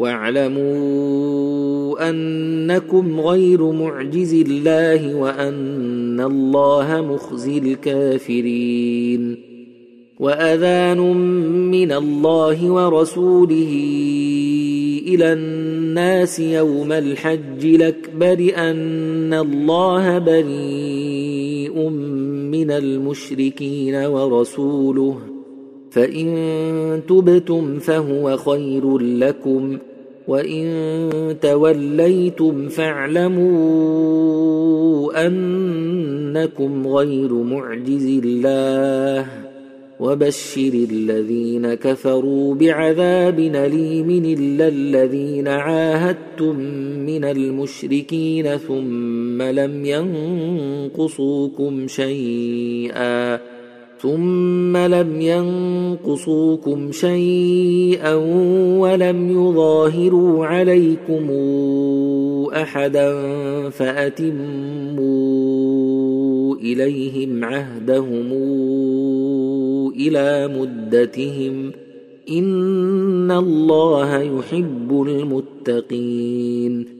واعلموا أنكم غير معجز الله وأن الله مخزي الكافرين وأذان من الله ورسوله إلى الناس يوم الحج الأكبر أن الله بريء من المشركين ورسوله فإن تبتم فهو خير لكم وان توليتم فاعلموا انكم غير معجز الله وبشر الذين كفروا بعذاب اليم الا الذين عاهدتم من المشركين ثم لم ينقصوكم شيئا ثم لم ينقصوكم شيئا ولم يظاهروا عليكم أحدا فأتموا إليهم عهدهم إلى مدتهم إن الله يحب المتقين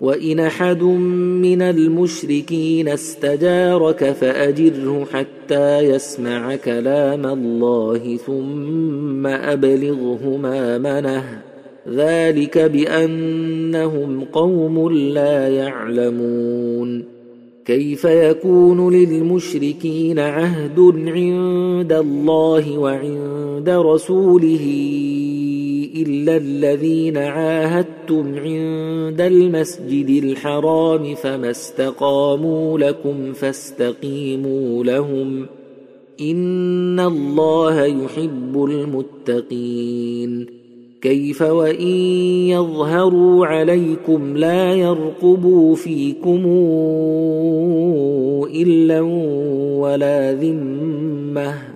وإن أحد من المشركين استجارك فأجره حتى يسمع كلام الله ثم ابلغه مامنه ذلك بأنهم قوم لا يعلمون. كيف يكون للمشركين عهد عند الله وعند رسوله؟ إلا الذين عاهدتم عند المسجد الحرام فما استقاموا لكم فاستقيموا لهم إن الله يحب المتقين كيف وإن يظهروا عليكم لا يرقبوا فيكم إلا ولا ذمة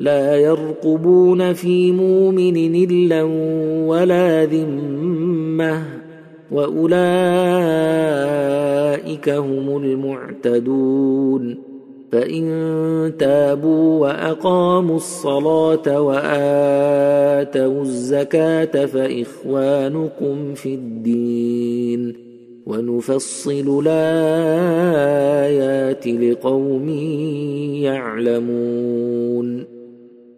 لا يرقبون في مؤمن إلا ولا ذمة وأولئك هم المعتدون فإن تابوا وأقاموا الصلاة وآتوا الزكاة فإخوانكم في الدين ونفصل الآيات لقوم يعلمون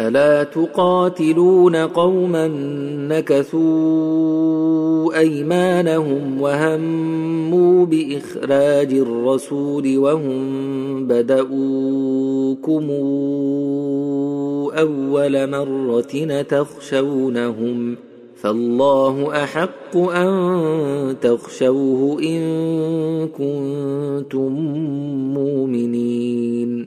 الا تقاتلون قوما نكثوا ايمانهم وهموا باخراج الرسول وهم بداوكم اول مره تخشونهم فالله احق ان تخشوه ان كنتم مؤمنين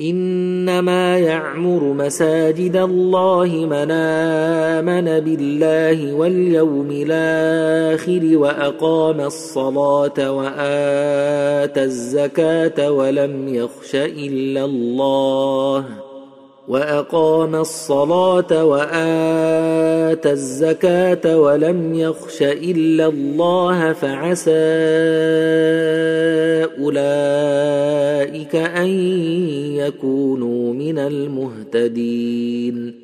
إنما يعمر مساجد الله من امن بالله واليوم الآخر وأقام الصلاة وآتى الزكاة ولم يخش إلا الله وأقام الصلاة وآتى الزكاة ولم يخش إلا الله فعسى أولئك أن يكونوا من المهتدين.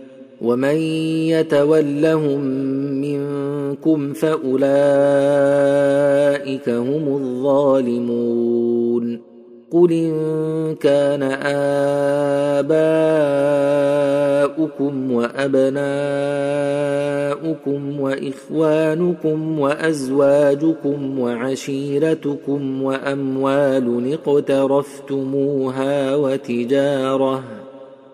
ومن يتولهم منكم فاولئك هم الظالمون قل ان كان اباؤكم وابناؤكم واخوانكم وازواجكم وعشيرتكم واموال اقترفتموها وتجاره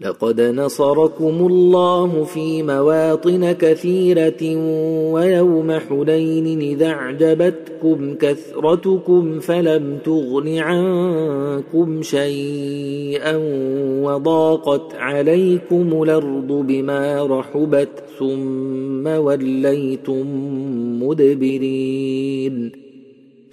لقد نصركم الله في مواطن كثيرة ويوم حنين إذا أعجبتكم كثرتكم فلم تغن عنكم شيئا وضاقت عليكم الأرض بما رحبت ثم وليتم مدبرين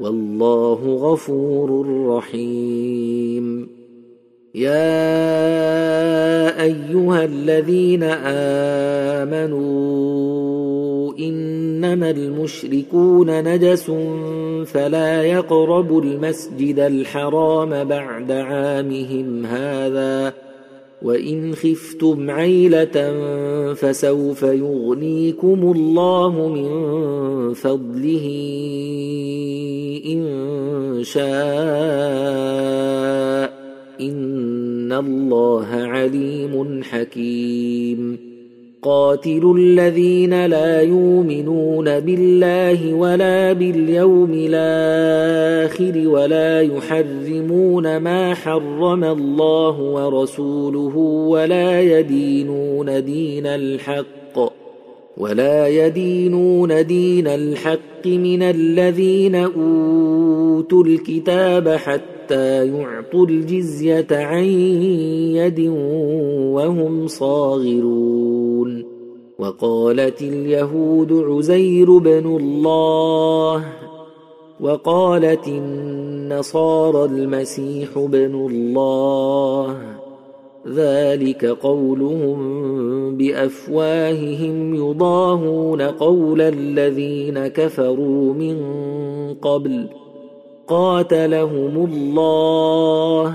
والله غفور رحيم. يا أيها الذين آمنوا إنما المشركون نجس فلا يقربوا المسجد الحرام بعد عامهم هذا وإن خفتم عيلة فسوف يغنيكم الله من فضله إن شاء إن الله عليم حكيم قاتلوا الذين لا يؤمنون بالله ولا باليوم الآخر ولا يحرمون ما حرم الله ورسوله ولا يدينون دين الحق ولا يدينون دين الحق من الذين أوتوا الكتاب حتى يعطوا الجزية عن يد وهم صاغرون. وقالت اليهود عزير بن الله وقالت النصارى المسيح بن الله. ذلك قولهم بأفواههم يضاهون قول الذين كفروا من قبل. قاتلهم الله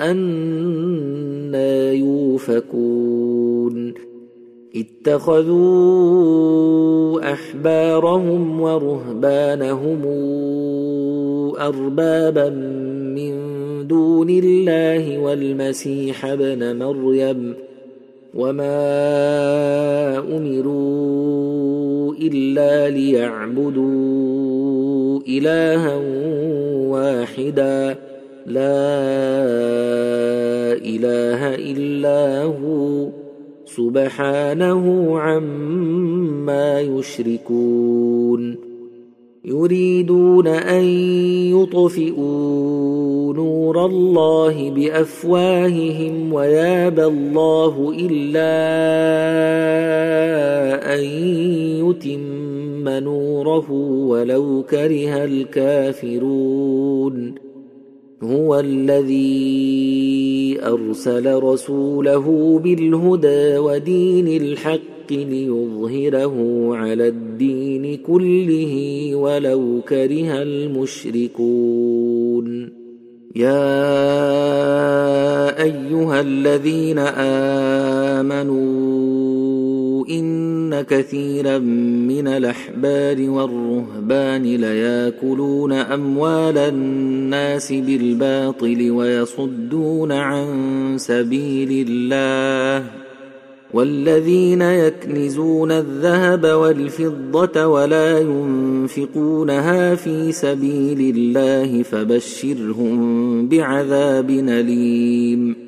أنا يوفكون. اتخذوا أحبارهم ورهبانهم أربابا من دون الله والمسيح ابن مريم وما أمروا إلا ليعبدوا إلها واحدا. لا إله إلا هو. سبحانه عما يشركون. يريدون أن يطفئوا نور الله بأفواههم ويابى الله إلا أن يتم نوره ولو كره الكافرون هو الذي أرسل رسوله بالهدى ودين الحق ليظهره على الدين كله ولو كره المشركون. يا أيها الذين آمنوا ان كثيرا من الاحبار والرهبان لياكلون اموال الناس بالباطل ويصدون عن سبيل الله والذين يكنزون الذهب والفضة ولا ينفقونها في سبيل الله فبشرهم بعذاب أليم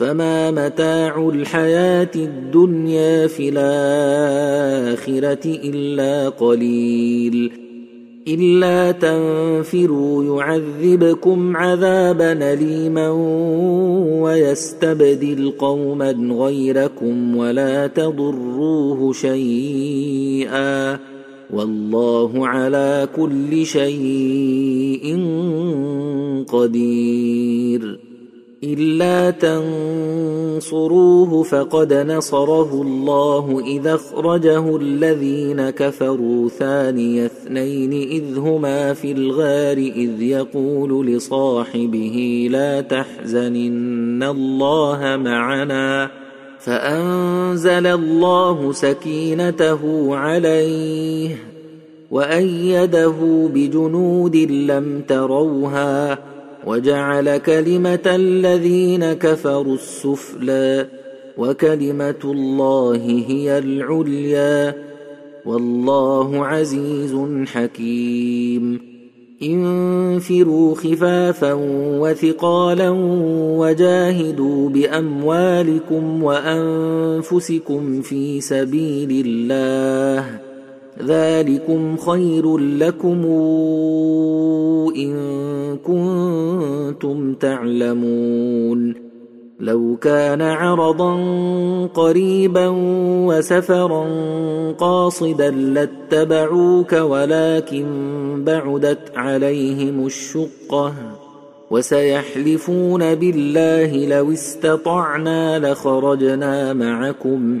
فما متاع الحياة الدنيا في الآخرة إلا قليل إلا تنفروا يعذبكم عذابا أليما ويستبدل قوما غيركم ولا تضروه شيئا والله على كل شيء قدير إلا تنصروه فقد نصره الله إذا أخرجه الذين كفروا ثاني اثنين إذ هما في الغار إذ يقول لصاحبه لا تحزن إن الله معنا فأنزل الله سكينته عليه وأيده بجنود لم تروها وجعل كلمة الذين كفروا السفلى وكلمة الله هي العليا. والله عزيز حكيم. انفروا خفافا وثقالا وجاهدوا بأموالكم وأنفسكم في سبيل الله. ذلكم خير لكم إن كنتم تعلمون. لو كان عرضا قريبا وسفرا قاصدا لاتبعوك ولكن بعدت عليهم الشقة وسيحلفون بالله لو استطعنا لخرجنا معكم.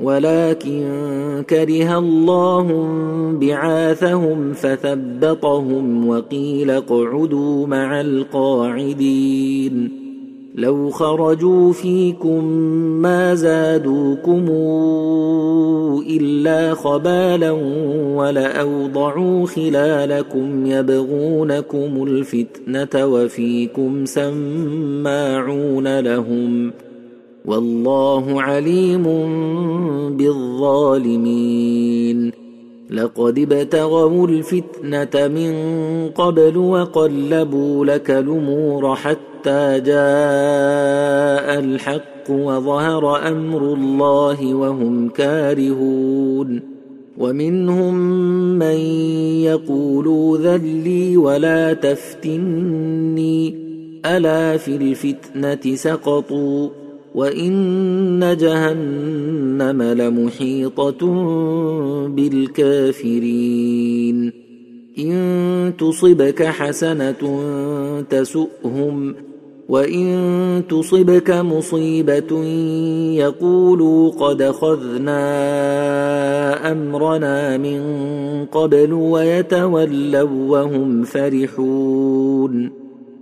ولكن كره الله بعاثهم فثبطهم وقيل اقعدوا مع القاعدين. لو خرجوا فيكم ما زادوكم إلا خبالا ولأوضعوا خلالكم يبغونكم الفتنة وفيكم سماعون لهم والله عليم بالظالمين. لقد ابتغوا الفتنة من قبل وقلبوا لك الأمور حتى جاء الحق وظهر أمر الله وهم كارهون. ومنهم من يقول ذلي ولا تفتني. ألا في الفتنة سقطوا؟ وان جهنم لمحيطه بالكافرين ان تصبك حسنه تسؤهم وان تصبك مصيبه يقولوا قد خذنا امرنا من قبل ويتولوا وهم فرحون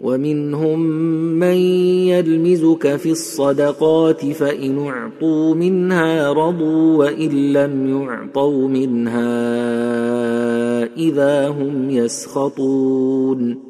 ومنهم من يلمزك في الصدقات فإن اعطوا منها رضوا وإن لم يعطوا منها إذا هم يسخطون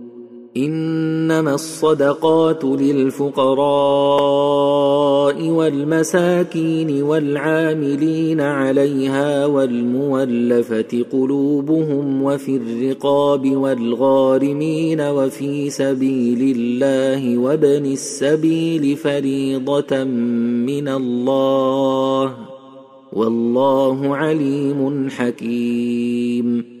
إنما الصدقات للفقراء والمساكين والعاملين عليها والمولفه قلوبهم وفي الرقاب والغارمين وفي سبيل الله وابن السبيل فريضة من الله. والله عليم حكيم.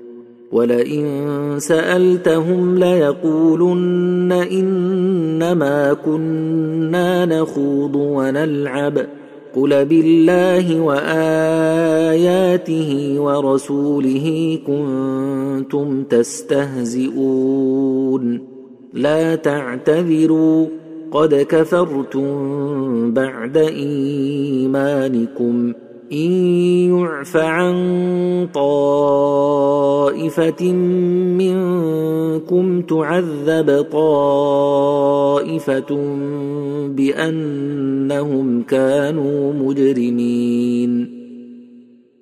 ولئن سألتهم ليقولن إنما كنا نخوض ونلعب. قل بالله وآياته ورسوله كنتم تستهزئون. لا تعتذروا قد كفرتم بعد إيمانكم. إن يعف عن طائفة منكم تعذب طائفة بأنهم كانوا مجرمين.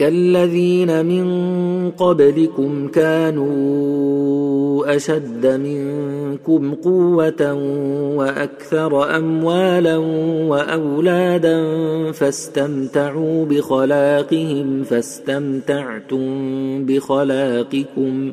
كالذين من قبلكم كانوا أشد منكم قوة وأكثر أموالا وأولادا فاستمتعوا بخلاقهم فاستمتعتم بخلاقكم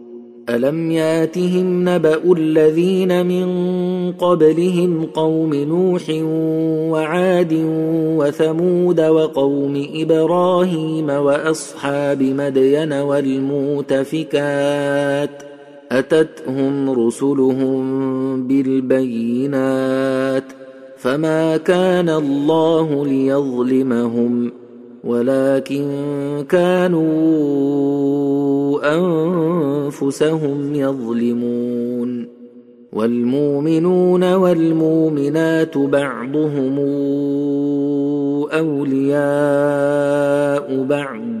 ألم ياتهم نبأ الذين من قبلهم قوم نوح وعاد وثمود وقوم إبراهيم وأصحاب مدين والمؤتفكات أتتهم رسلهم بالبينات فما كان الله ليظلمهم ولكن كانوا أنفسهم يظلمون والمؤمنون والمؤمنات بعضهم أولياء بعض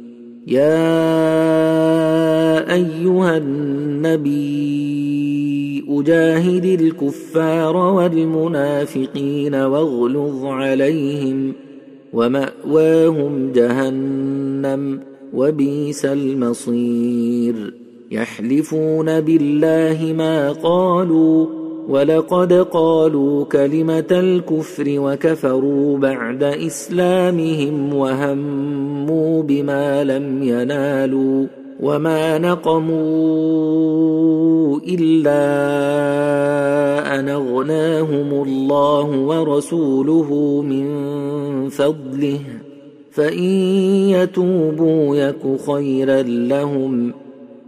يا أيها النبي أجاهد الكفار والمنافقين واغلظ عليهم ومأواهم جهنم وبئس المصير. يحلفون بالله ما قالوا ولقد قالوا كلمة الكفر وكفروا بعد إسلامهم وهموا بما لم ينالوا وما نقموا إلا أن أغناهم الله ورسوله من فضله فإن يتوبوا يك خيرا لهم ۖ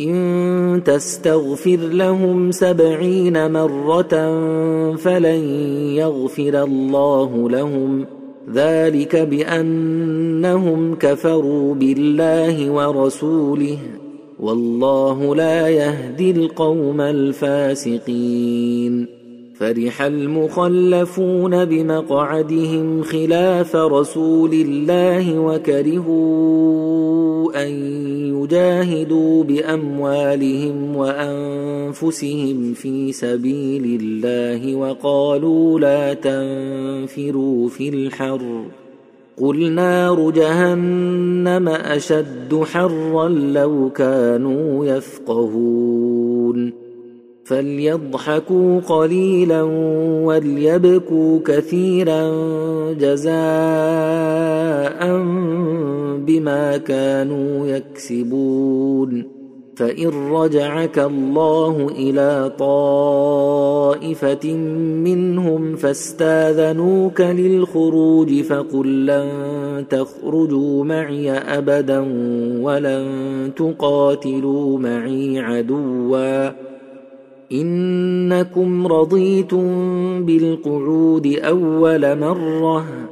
إن تستغفر لهم سبعين مرة فلن يغفر الله لهم. ذلك بأنهم كفروا بالله ورسوله. والله لا يهدي القوم الفاسقين. فرح المخلفون بمقعدهم خلاف رسول الله وكرهوا أن يجاهدوا بأموالهم وأنفسهم في سبيل الله وقالوا لا تنفروا في الحر. قل نار جهنم أشد حرا لو كانوا يفقهون. فليضحكوا قليلا وليبكوا كثيرا جزاء بما كانوا يكسبون. فإن رجعك الله إلى طائفة منهم فاستاذنوك للخروج فقل لن تخرجوا معي أبدا ولن تقاتلوا معي عدوا. إنكم رضيتم بالقعود أول مرة.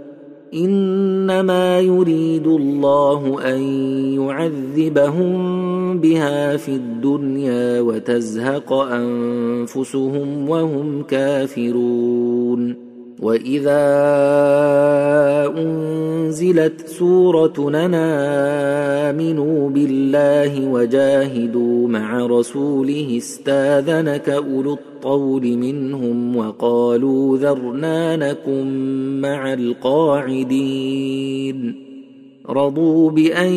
إنما يريد الله أن يعذبهم بها في الدنيا وتزهق أنفسهم وهم كافرون. واذا انزلت سوره امنوا بالله وجاهدوا مع رسوله استاذنك اولو الطول منهم وقالوا ذرنا نكن مع القاعدين رضوا بان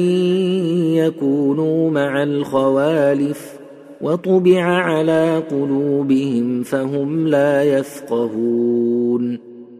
يكونوا مع الخوالف وطبع على قلوبهم فهم لا يفقهون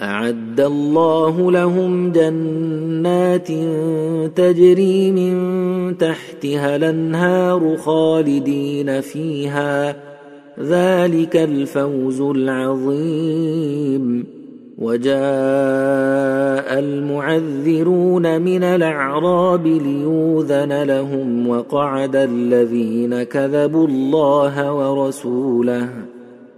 أعد الله لهم جنات تجري من تحتها الأنهار خالدين فيها. ذلك الفوز العظيم. وجاء المعذرون من الأعراب ليوذن لهم وقعد الذين كذبوا الله ورسوله.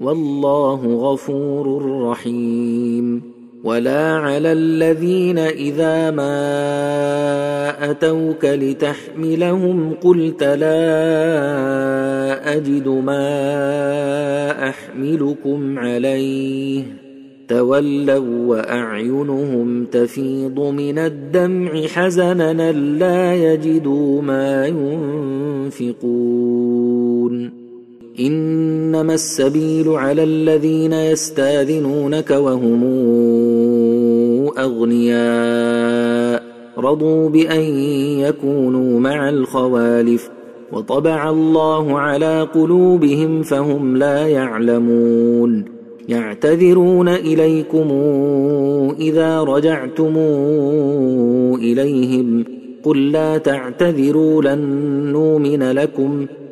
والله غفور رحيم. ولا على الذين إذا ما أتوك لتحملهم قلت لا أجد ما أحملكم عليه. تولوا وأعينهم تفيض من الدمع حزنا لا يجدوا ما ينفقون. إنما السبيل على الذين يستاذنونك وهم أغنياء. رضوا بأن يكونوا مع الخوالف وطبع الله على قلوبهم فهم لا يعلمون. يعتذرون إليكم إذا رجعتم إليهم قل لا تعتذروا لن نؤمن لكم.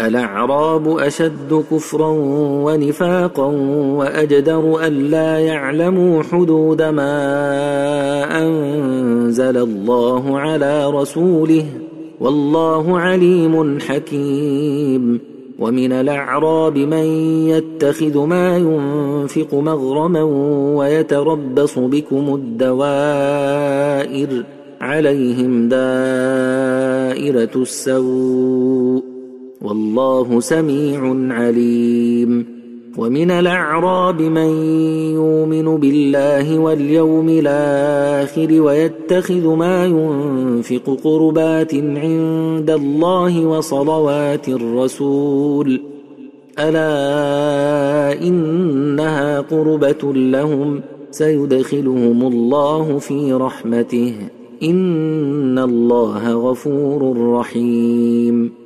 الأعراب أشد كفرا ونفاقا وأجدر الا يعلموا حدود ما أنزل الله على رسوله والله عليم حكيم. ومن الأعراب من يتخذ ما ينفق مغرما ويتربص بكم الدوائر عليهم دائرة السوء. والله سميع عليم. ومن الأعراب من يؤمن بالله واليوم الآخر ويتخذ ما ينفق قربات عند الله وصلوات الرسول. ألا إنها قربة لهم سيدخلهم الله في رحمته. إن الله غفور رحيم.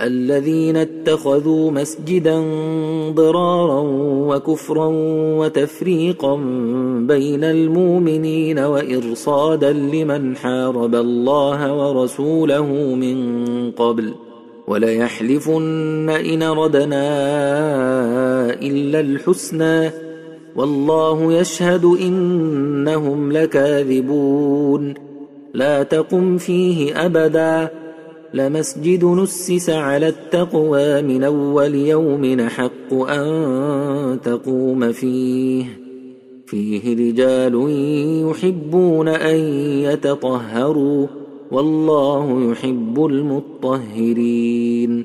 الذين اتخذوا مسجدا ضرارا وكفرا وتفريقا بين المؤمنين وإرصادا لمن حارب الله ورسوله من قبل وليحلفن إن ردنا إلا الحسنى والله يشهد إنهم لكاذبون لا تقم فيه أبدا لمسجد نسس على التقوى من اول يوم نحق ان تقوم فيه فيه رجال يحبون ان يتطهروا والله يحب المطهرين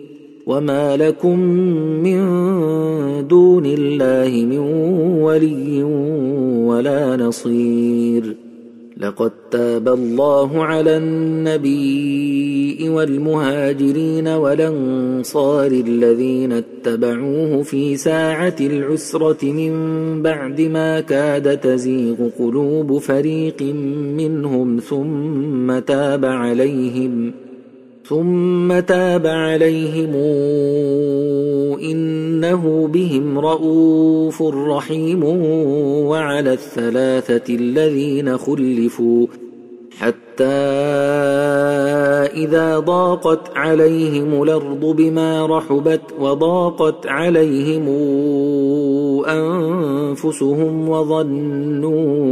وما لكم من دون الله من ولي ولا نصير لقد تاب الله على النبي والمهاجرين والانصار الذين اتبعوه في ساعه العسره من بعد ما كاد تزيغ قلوب فريق منهم ثم تاب عليهم ثم تاب عليهم انه بهم رءوف رحيم وعلى الثلاثه الذين خلفوا حتى اذا ضاقت عليهم الأرض بما رحبت وضاقت عليهم انفسهم وظنوا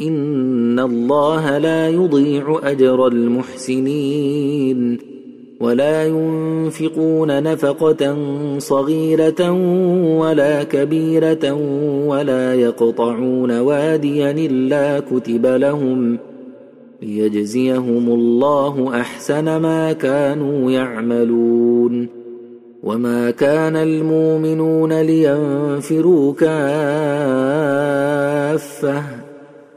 ان الله لا يضيع اجر المحسنين ولا ينفقون نفقه صغيره ولا كبيره ولا يقطعون واديا الا كتب لهم ليجزيهم الله احسن ما كانوا يعملون وما كان المؤمنون لينفروا كافه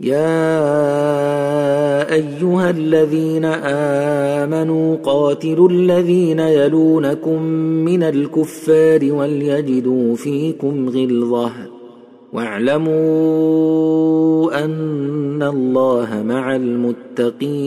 يا أيها الذين آمنوا قاتلوا الذين يلونكم من الكفار وليجدوا فيكم غلظة واعلموا أن الله مع المتقين